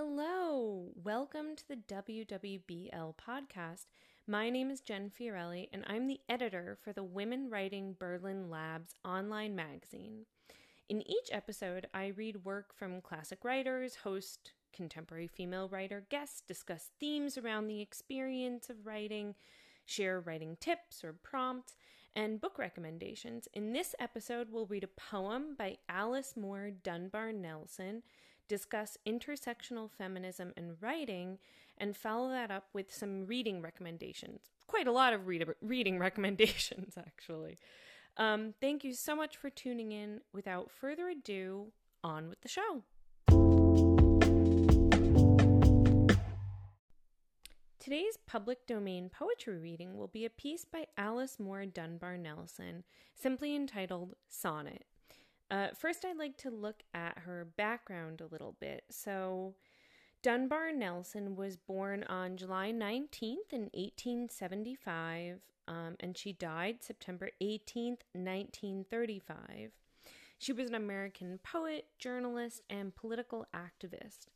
Hello, welcome to the WWBL podcast. My name is Jen Fiorelli, and I'm the editor for the Women Writing Berlin Labs online magazine. In each episode, I read work from classic writers, host contemporary female writer guests, discuss themes around the experience of writing, share writing tips or prompts, and book recommendations. In this episode, we'll read a poem by Alice Moore Dunbar Nelson discuss intersectional feminism and writing, and follow that up with some reading recommendations. Quite a lot of read- reading recommendations, actually. Um, thank you so much for tuning in. Without further ado, on with the show. Today's public domain poetry reading will be a piece by Alice Moore Dunbar Nelson, simply entitled Sonnet. Uh, first, I'd like to look at her background a little bit. So, Dunbar Nelson was born on July 19th in 1875, um, and she died September 18th, 1935. She was an American poet, journalist, and political activist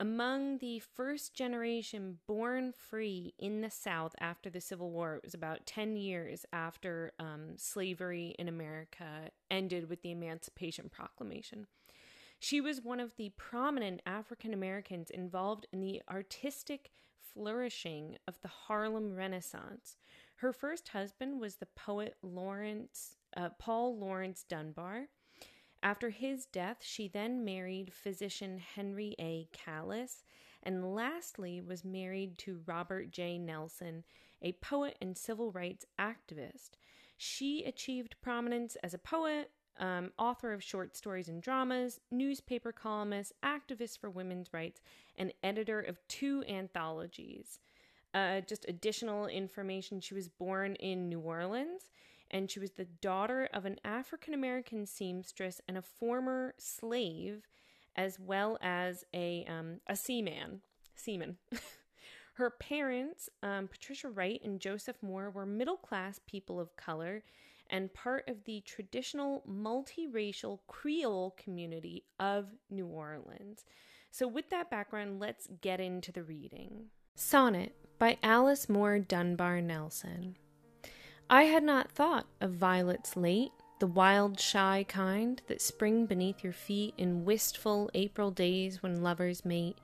among the first generation born free in the South after the Civil War. It was about 10 years after um, slavery in America ended with the Emancipation Proclamation. She was one of the prominent African Americans involved in the artistic flourishing of the Harlem Renaissance. Her first husband was the poet Lawrence uh, Paul Laurence Dunbar. After his death, she then married physician Henry A. Callis, and lastly was married to Robert J. Nelson, a poet and civil rights activist. She achieved prominence as a poet, um, author of short stories and dramas, newspaper columnist, activist for women's rights, and editor of two anthologies. Uh, just additional information she was born in New Orleans and she was the daughter of an African American seamstress and a former slave, as well as a um, a seaman, seaman. Her parents, um, Patricia Wright and Joseph Moore, were middle class people of color and part of the traditional multiracial Creole community of New Orleans. So, with that background, let's get into the reading. Sonnet by Alice Moore Dunbar Nelson. I had not thought of violets late, the wild, shy kind that spring beneath your feet in wistful April days when lovers mate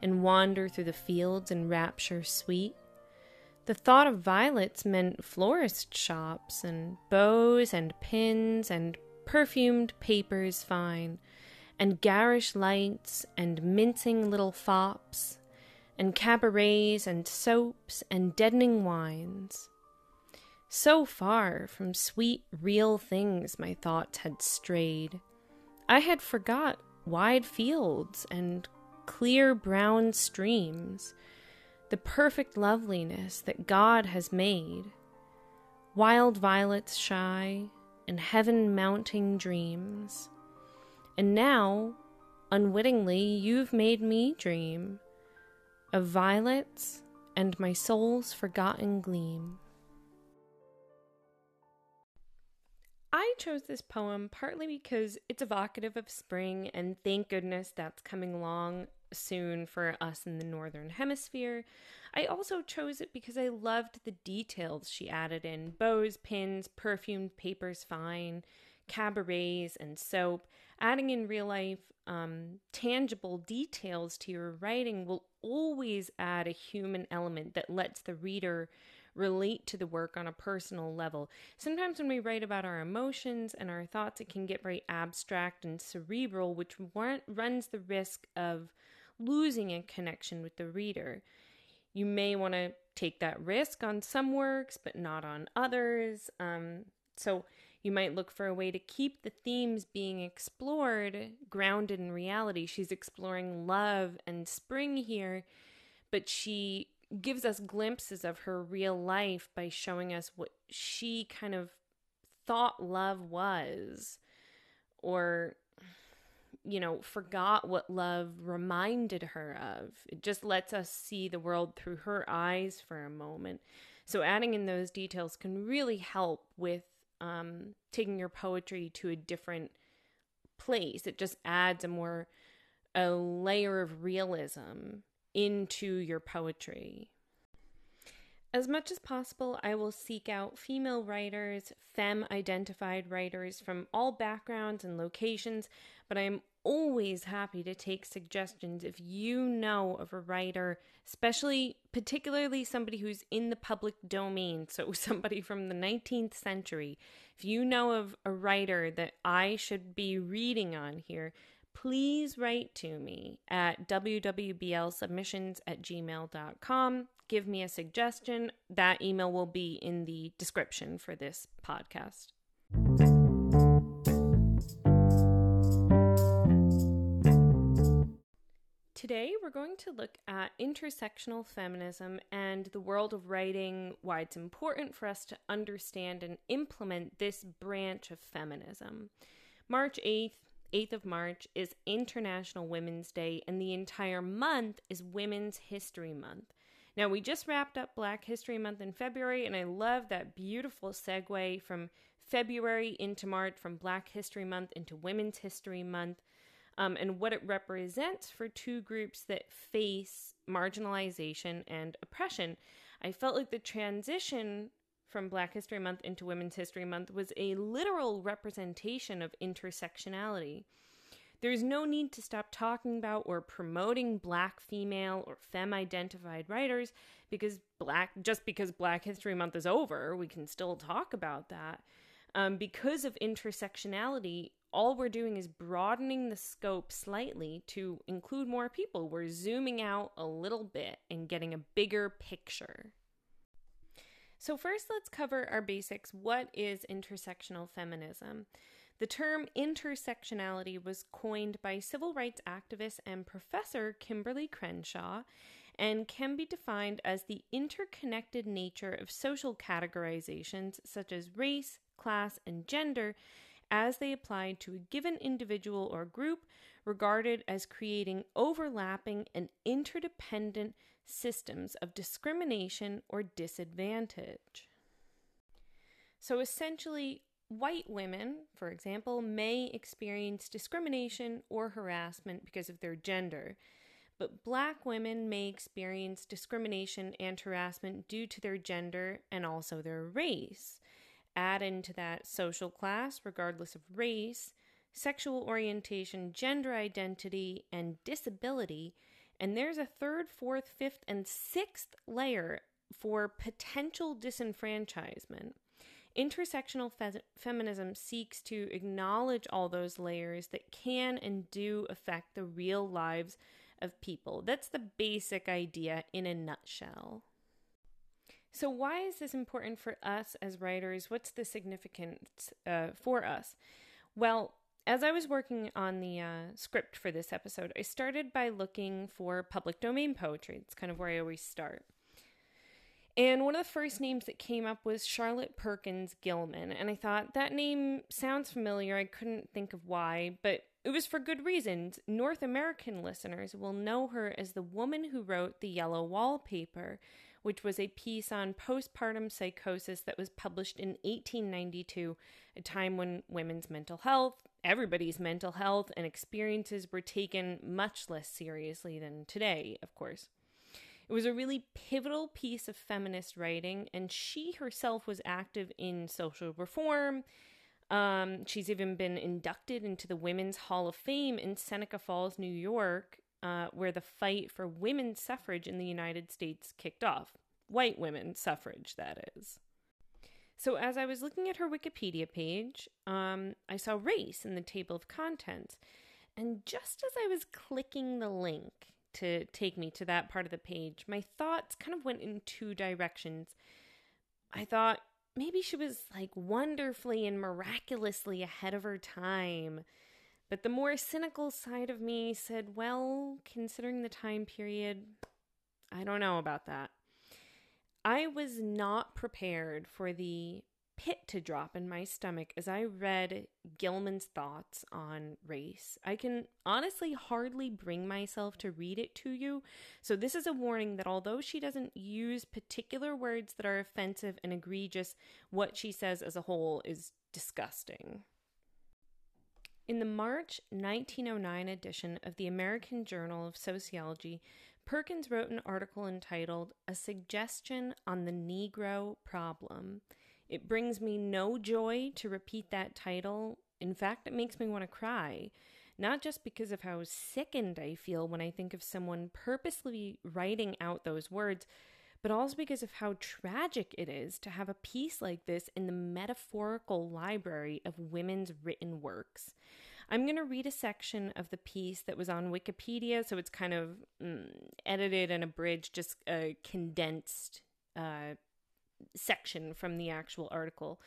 and wander through the fields in rapture sweet. The thought of violets meant florist shops and bows and pins and perfumed papers fine, and garish lights and mincing little fops, and cabarets and soaps and deadening wines. So far from sweet, real things my thoughts had strayed. I had forgot wide fields and clear brown streams, the perfect loveliness that God has made, wild violets shy, and heaven mounting dreams. And now, unwittingly, you've made me dream of violets and my soul's forgotten gleam. I chose this poem partly because it's evocative of spring, and thank goodness that's coming along soon for us in the Northern Hemisphere. I also chose it because I loved the details she added in bows, pins, perfumed papers fine, cabarets, and soap. Adding in real life, um, tangible details to your writing will always add a human element that lets the reader relate to the work on a personal level. Sometimes when we write about our emotions and our thoughts, it can get very abstract and cerebral, which runs the risk of losing a connection with the reader. You may want to take that risk on some works, but not on others. Um, so you might look for a way to keep the themes being explored grounded in reality. She's exploring love and spring here, but she gives us glimpses of her real life by showing us what she kind of thought love was or you know forgot what love reminded her of. It just lets us see the world through her eyes for a moment. So adding in those details can really help with um, taking your poetry to a different place. It just adds a more a layer of realism into your poetry. As much as possible, I will seek out female writers, femme identified writers from all backgrounds and locations, but I am always happy to take suggestions if you know of a writer, especially particularly somebody who's in the public domain, so somebody from the 19th century. If you know of a writer that I should be reading on here, please write to me at wwblsubmissions at gmail.com. Give me a suggestion. That email will be in the description for this podcast. Today, we're going to look at intersectional feminism and the world of writing, why it's important for us to understand and implement this branch of feminism. March 8th, 8th of March is International Women's Day, and the entire month is Women's History Month. Now, we just wrapped up Black History Month in February, and I love that beautiful segue from February into March, from Black History Month into Women's History Month, um, and what it represents for two groups that face marginalization and oppression. I felt like the transition from Black History Month into Women's History Month was a literal representation of intersectionality. There's no need to stop talking about or promoting black female or femme identified writers because black just because Black History Month is over, we can still talk about that. Um, because of intersectionality, all we're doing is broadening the scope slightly to include more people. We're zooming out a little bit and getting a bigger picture. So, first, let's cover our basics. What is intersectional feminism? The term intersectionality was coined by civil rights activist and professor Kimberlé Crenshaw and can be defined as the interconnected nature of social categorizations such as race, class, and gender as they apply to a given individual or group, regarded as creating overlapping and interdependent systems of discrimination or disadvantage. So essentially, white women, for example, may experience discrimination or harassment because of their gender, but black women may experience discrimination and harassment due to their gender and also their race. Add into that social class, regardless of race, sexual orientation, gender identity, and disability, and there's a third, fourth, fifth, and sixth layer for potential disenfranchisement. Intersectional fe- feminism seeks to acknowledge all those layers that can and do affect the real lives of people. That's the basic idea in a nutshell. So, why is this important for us as writers? What's the significance uh, for us? Well, as I was working on the uh, script for this episode, I started by looking for public domain poetry. It's kind of where I always start. And one of the first names that came up was Charlotte Perkins Gilman. And I thought that name sounds familiar. I couldn't think of why, but it was for good reasons. North American listeners will know her as the woman who wrote The Yellow Wallpaper, which was a piece on postpartum psychosis that was published in 1892, a time when women's mental health, everybody's mental health, and experiences were taken much less seriously than today, of course. It was a really pivotal piece of feminist writing, and she herself was active in social reform. Um, she's even been inducted into the Women's Hall of Fame in Seneca Falls, New York, uh, where the fight for women's suffrage in the United States kicked off. White women's suffrage, that is. So, as I was looking at her Wikipedia page, um, I saw race in the table of contents. And just as I was clicking the link to take me to that part of the page, my thoughts kind of went in two directions. I thought maybe she was like wonderfully and miraculously ahead of her time. But the more cynical side of me said, well, considering the time period, I don't know about that. I was not prepared for the pit to drop in my stomach as I read Gilman's thoughts on race. I can honestly hardly bring myself to read it to you. So, this is a warning that although she doesn't use particular words that are offensive and egregious, what she says as a whole is disgusting. In the March 1909 edition of the American Journal of Sociology, Perkins wrote an article entitled A Suggestion on the Negro Problem. It brings me no joy to repeat that title. In fact, it makes me want to cry, not just because of how sickened I feel when I think of someone purposely writing out those words, but also because of how tragic it is to have a piece like this in the metaphorical library of women's written works. I'm going to read a section of the piece that was on Wikipedia, so it's kind of mm, edited and abridged, just a condensed uh, section from the actual article.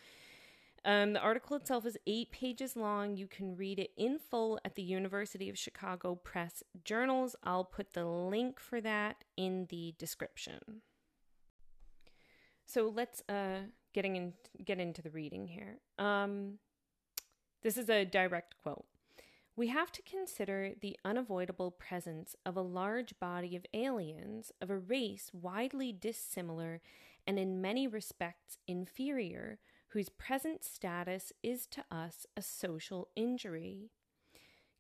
Um, the article itself is eight pages long. You can read it in full at the University of Chicago Press Journals. I'll put the link for that in the description. So let's uh, getting in, get into the reading here. Um, this is a direct quote. We have to consider the unavoidable presence of a large body of aliens of a race widely dissimilar and in many respects inferior, whose present status is to us a social injury.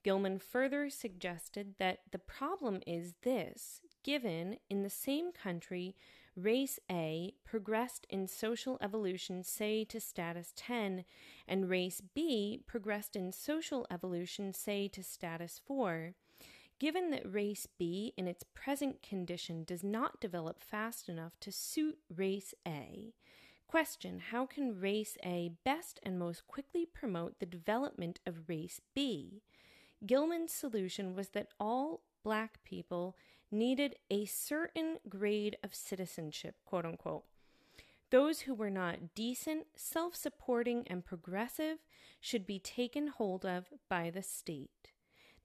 Gilman further suggested that the problem is this given in the same country race A progressed in social evolution, say, to status 10, and race B progressed in social evolution, say, to status 4. Given that race B in its present condition does not develop fast enough to suit race A, question how can race A best and most quickly promote the development of race B? Gilman's solution was that all black people needed a certain grade of citizenship, quote unquote. Those who were not decent, self supporting, and progressive should be taken hold of by the state.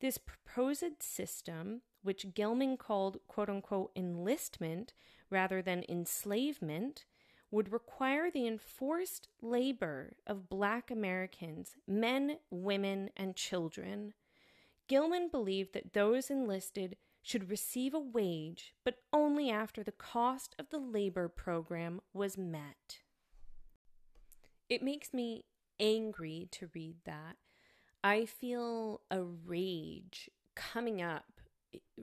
This proposed system, which Gilman called quote unquote enlistment rather than enslavement, would require the enforced labor of black Americans, men, women, and children. Gilman believed that those enlisted should receive a wage, but only after the cost of the labor program was met. It makes me angry to read that. I feel a rage coming up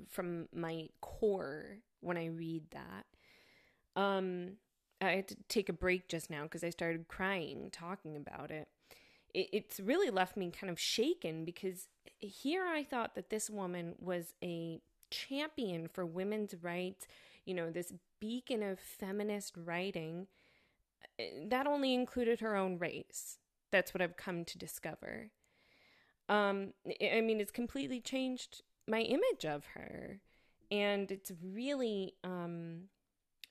from my core when I read that. Um, I had to take a break just now because I started crying talking about it. it. It's really left me kind of shaken because here I thought that this woman was a champion for women's rights, you know, this beacon of feminist writing, that only included her own race. That's what I've come to discover. Um, I mean, it's completely changed my image of her, and it's really, um,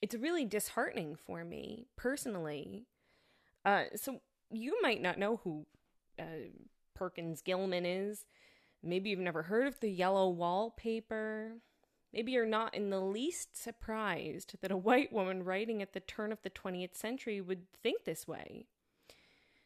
it's really disheartening for me personally. Uh, so you might not know who uh, Perkins Gilman is. Maybe you've never heard of the yellow wallpaper. Maybe you're not in the least surprised that a white woman writing at the turn of the 20th century would think this way.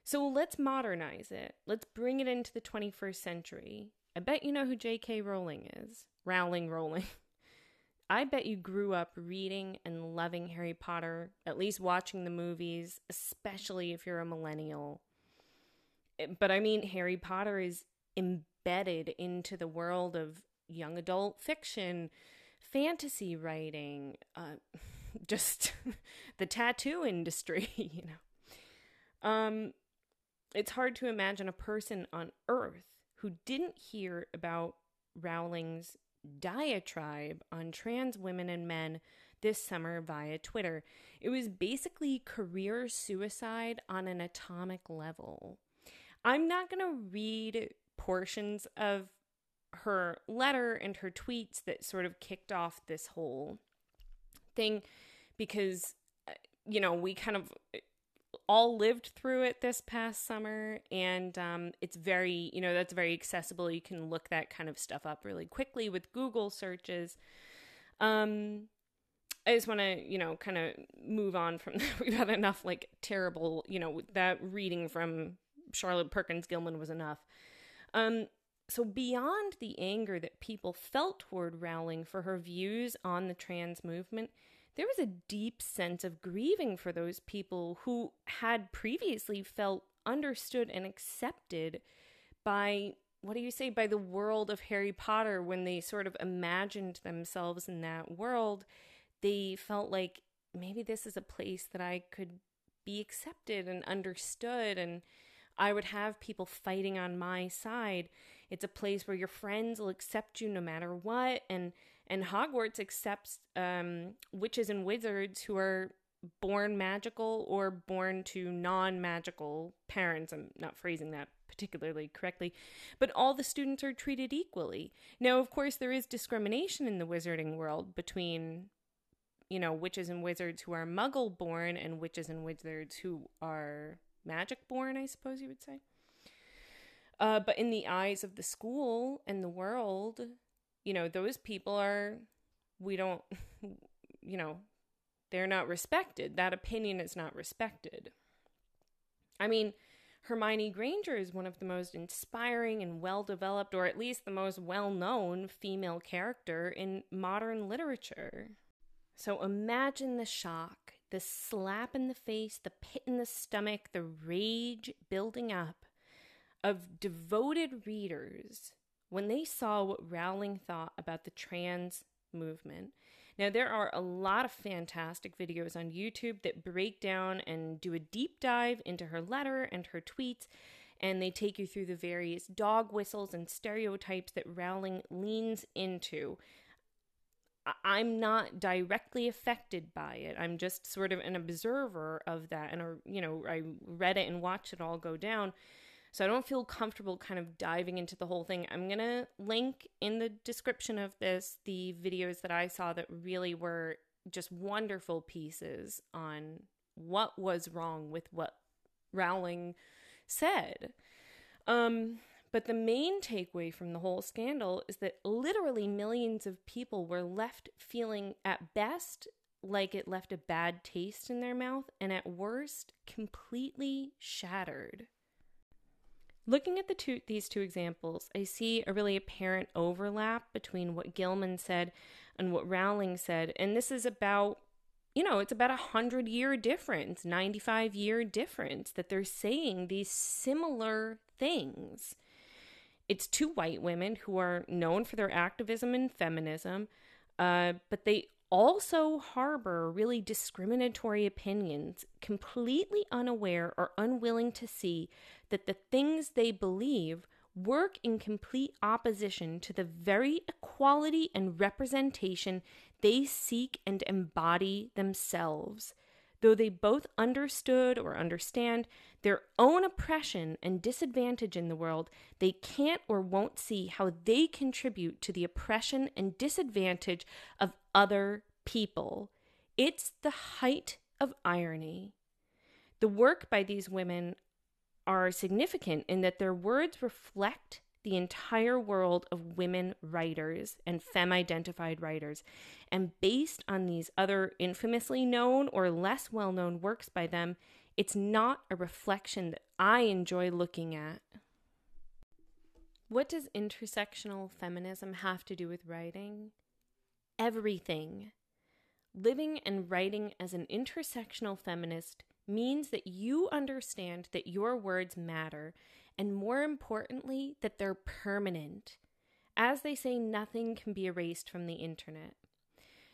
So let's modernize it. Let's bring it into the 21st century. I bet you know who J.K. Rowling is. Rowling, Rowling. I bet you grew up reading and loving Harry Potter, at least watching the movies, especially if you're a millennial. Eh, but I mean, Harry Potter is embedded into the world of young adult fiction, fantasy writing, uh, just the tattoo industry, you know. Um, it's hard to imagine a person on Earth who didn't hear about Rowling's diatribe on trans women and men this summer via Twitter. It was basically career suicide on an atomic level. I'm not going to read portions of her letter and her tweets that sort of kicked off this whole thing because uh, you know we kind of uh, all lived through it this past summer and um, it's very you know that's very accessible. You can look that kind of stuff up really quickly with google searches. Um i just want to you know kind of move on from that. We've had enough like terrible you know that reading from charlotte perkins gilman was enough um so, beyond the anger that people felt toward Rowling for her views on the trans movement, there was a deep sense of grieving for those people who had previously felt understood and accepted by what do you say by the world of Harry Potter. When they sort of imagined themselves in that world they felt like maybe this is a place that I could be accepted and understood and I would have people fighting on my side. It's a place where your friends will accept you no matter what and and Hogwarts accepts um, witches and wizards who are born magical or born to non-magical parents. I'm not phrasing that particularly correctly, but all the students are treated equally. Now, of course, there is discrimination in the wizarding world between you know, witches and wizards who are muggle born and witches and wizards who are magic born, I suppose you would say. Uh, but in the eyes of the school and the world, you know, those people are, we don't, you know, they're not respected. That opinion is not respected. I mean, Hermione Granger is one of the most inspiring and well developed, or at least the most well known female character in modern literature. So imagine the shock, the slap in the face, the pit in the stomach, the rage building up of devoted readers when they saw what Rowling thought about the trans movement. Now, there are a lot of fantastic videos on YouTube that break down and do a deep dive into her letter and her tweets, and they take you through the various dog whistles and stereotypes that Rowling leans into I'm not directly affected by it. I'm just sort of an observer of that. And, you know, I read it and watched it all go down. So I don't feel comfortable kind of diving into the whole thing. I'm going to link in the description of this the videos that I saw that really were just wonderful pieces on what was wrong with what Rowling said. Um, but the main takeaway from the whole scandal is that literally millions of people were left feeling, at best, like it left a bad taste in their mouth, and at worst, completely shattered. Looking at the two, these two examples, I see a really apparent overlap between what Gilman said and what Rowling said, and this is about you know, it's about a hundred year difference, 95 year difference that they're saying these similar things. It's two white women who are known for their activism and feminism, uh, but they also harbor really discriminatory opinions, completely unaware or unwilling to see that the things they believe work in complete opposition to the very equality and representation they seek and embody themselves. Though they both understood or understand their own oppression and disadvantage in the world, they can't or won't see how they contribute to the oppression and disadvantage of other people. It's the height of irony. The work by these women are significant in that their words reflect the entire world of women writers and femme identified writers. And based on these other infamously known or less well known works by them, it's not a reflection that I enjoy looking at. What does intersectional feminism have to do with writing? Everything. Living and writing as an intersectional feminist means that you understand that your words matter and more importantly, that they're permanent. As they say, nothing can be erased from the internet.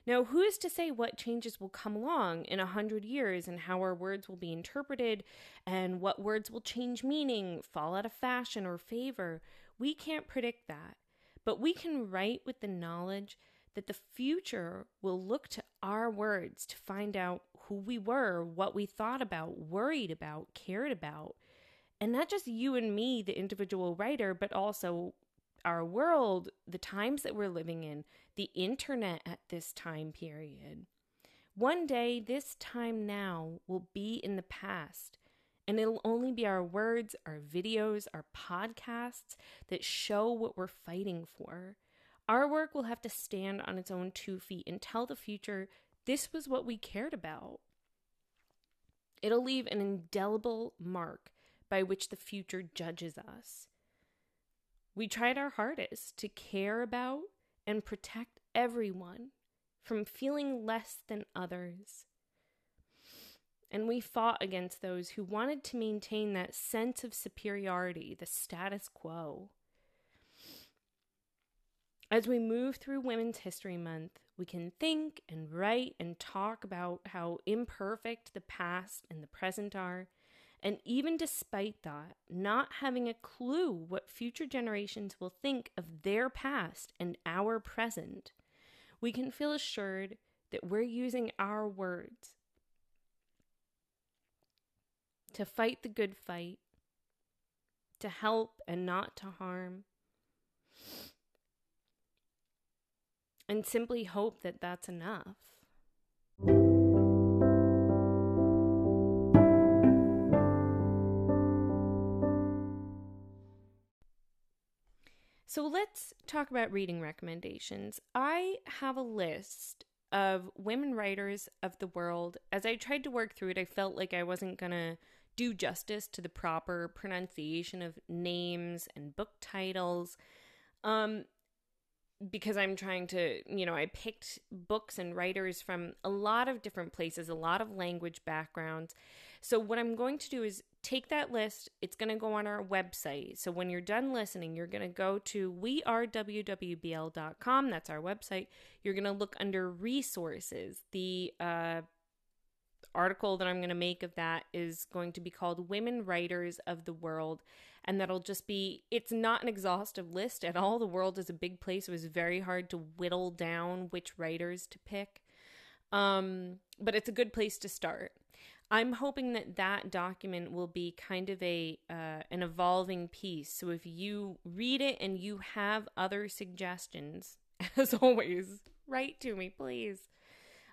Now, who is to say what changes will come along in a hundred years and how our words will be interpreted and what words will change meaning, fall out of fashion, or favor? We can't predict that. But we can write with the knowledge that the future will look to our words to find out who we were, what we thought about, worried about, cared about, and not just you and me, the individual writer, but also our world, the times that we're living in, the internet at this time period. One day, this time now will be in the past, and it'll only be our words, our videos, our podcasts that show what we're fighting for. Our work will have to stand on its own two feet and tell the future this was what we cared about. It'll leave an indelible mark by which the future judges us. We tried our hardest to care about and protect everyone from feeling less than others. And we fought against those who wanted to maintain that sense of superiority, the status quo. As we move through Women's History Month, we can think and write and talk about how imperfect the past and the present are. And even despite that, not having a clue what future generations will think of their past and our present, we can feel assured that we're using our words to fight the good fight, to help and not to harm, and simply hope that that's enough. So let's talk about reading recommendations. I have a list of women writers of the world. As I tried to work through it, I felt like I wasn't going to do justice to the proper pronunciation of names and book titles. Um, because I'm trying to, you know, I picked books and writers from a lot of different places, a lot of language backgrounds. So, what I'm going to do is take that list. It's going to go on our website. So, when you're done listening, you're going to go to wearewwbl.com. That's our website. You're going to look under resources. The uh, article that I'm going to make of that is going to be called Women Writers of the World and that'll just be it's not an exhaustive list at all. The world is a big place. It was very hard to whittle down which writers to pick. Um, but it's a good place to start. I'm hoping that that document will be kind of a uh, an evolving piece. So if you read it and you have other suggestions as always write to me please.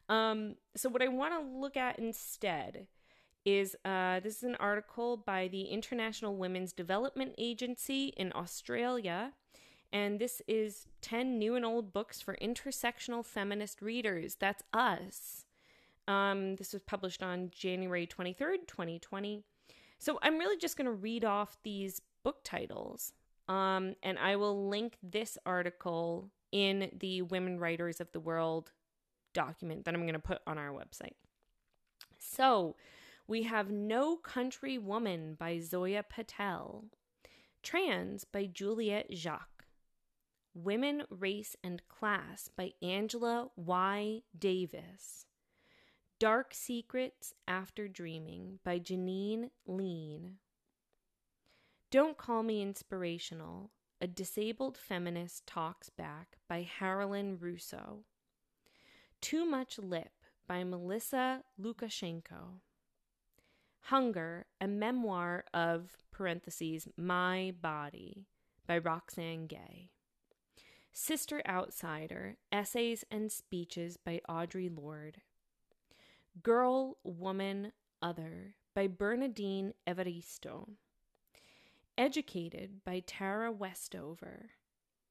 Um, so what i want to look at instead is uh, this is an article by the International Women's Development Agency in Australia. And this is 10 new and old books for intersectional feminist readers. That's us. Um, this was published on January 23rd, 2020. So I'm really just going to read off these book titles. Um, and I will link this article in the Women Writers of the World document that I'm going to put on our website. So, we have No Country Woman by Zoya Patel, Trans by Juliet Jacques, Women, Race, and Class by Angela Y. Davis, Dark Secrets After Dreaming by Jeanine Leane, Don't Call Me Inspirational, a Disabled Feminist Talks Back by Harilyn Rousso, Too Much Lip by Melissa Lucashenko. Hunger, a memoir of parentheses my body by Roxane Gay. Sister Outsider, Essays and Speeches by Audre Lorde. Girl, Woman, Other by Bernardine Evaristo. Educated by Tara Westover.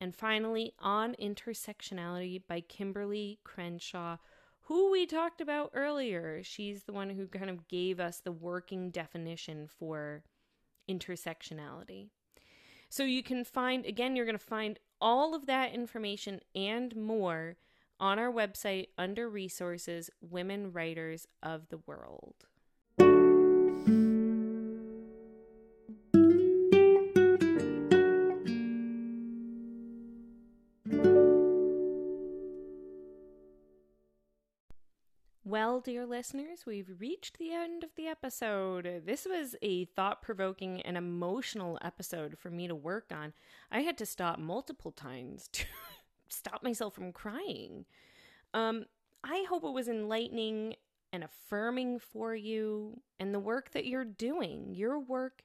And finally, On Intersectionality by Kimberlé Crenshaw who we talked about earlier. She's the one who kind of gave us the working definition for intersectionality. So you can find, again, you're going to find all of that information and more on our website under resources Women Writers of the World. Well, dear listeners, we've reached the end of the episode. This was a thought provoking and emotional episode for me to work on. I had to stop multiple times to stop myself from crying. Um, I hope it was enlightening and affirming for you and the work that you're doing. Your work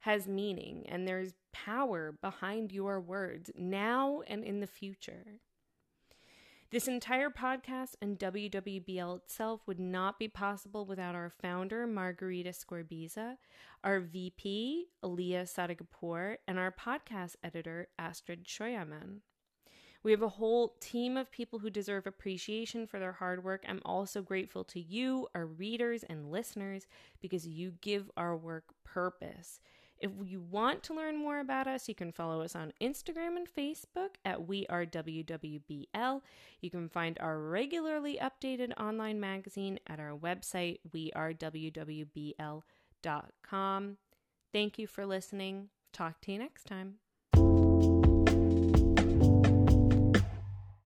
has meaning and there's power behind your words now and in the future. This entire podcast and WWBL itself would not be possible without our founder, Margarita Scorbiza, our VP, Aliyah Sadeghipour, and our podcast editor, Astrid Shoyaman. We have a whole team of people who deserve appreciation for their hard work. I'm also grateful to you, our readers and listeners, because you give our work purpose. If you want to learn more about us, you can follow us on Instagram and Facebook at We Are WWBL. You can find our regularly updated online magazine at our website, wearewwbl.com. Thank you for listening. Talk to you next time.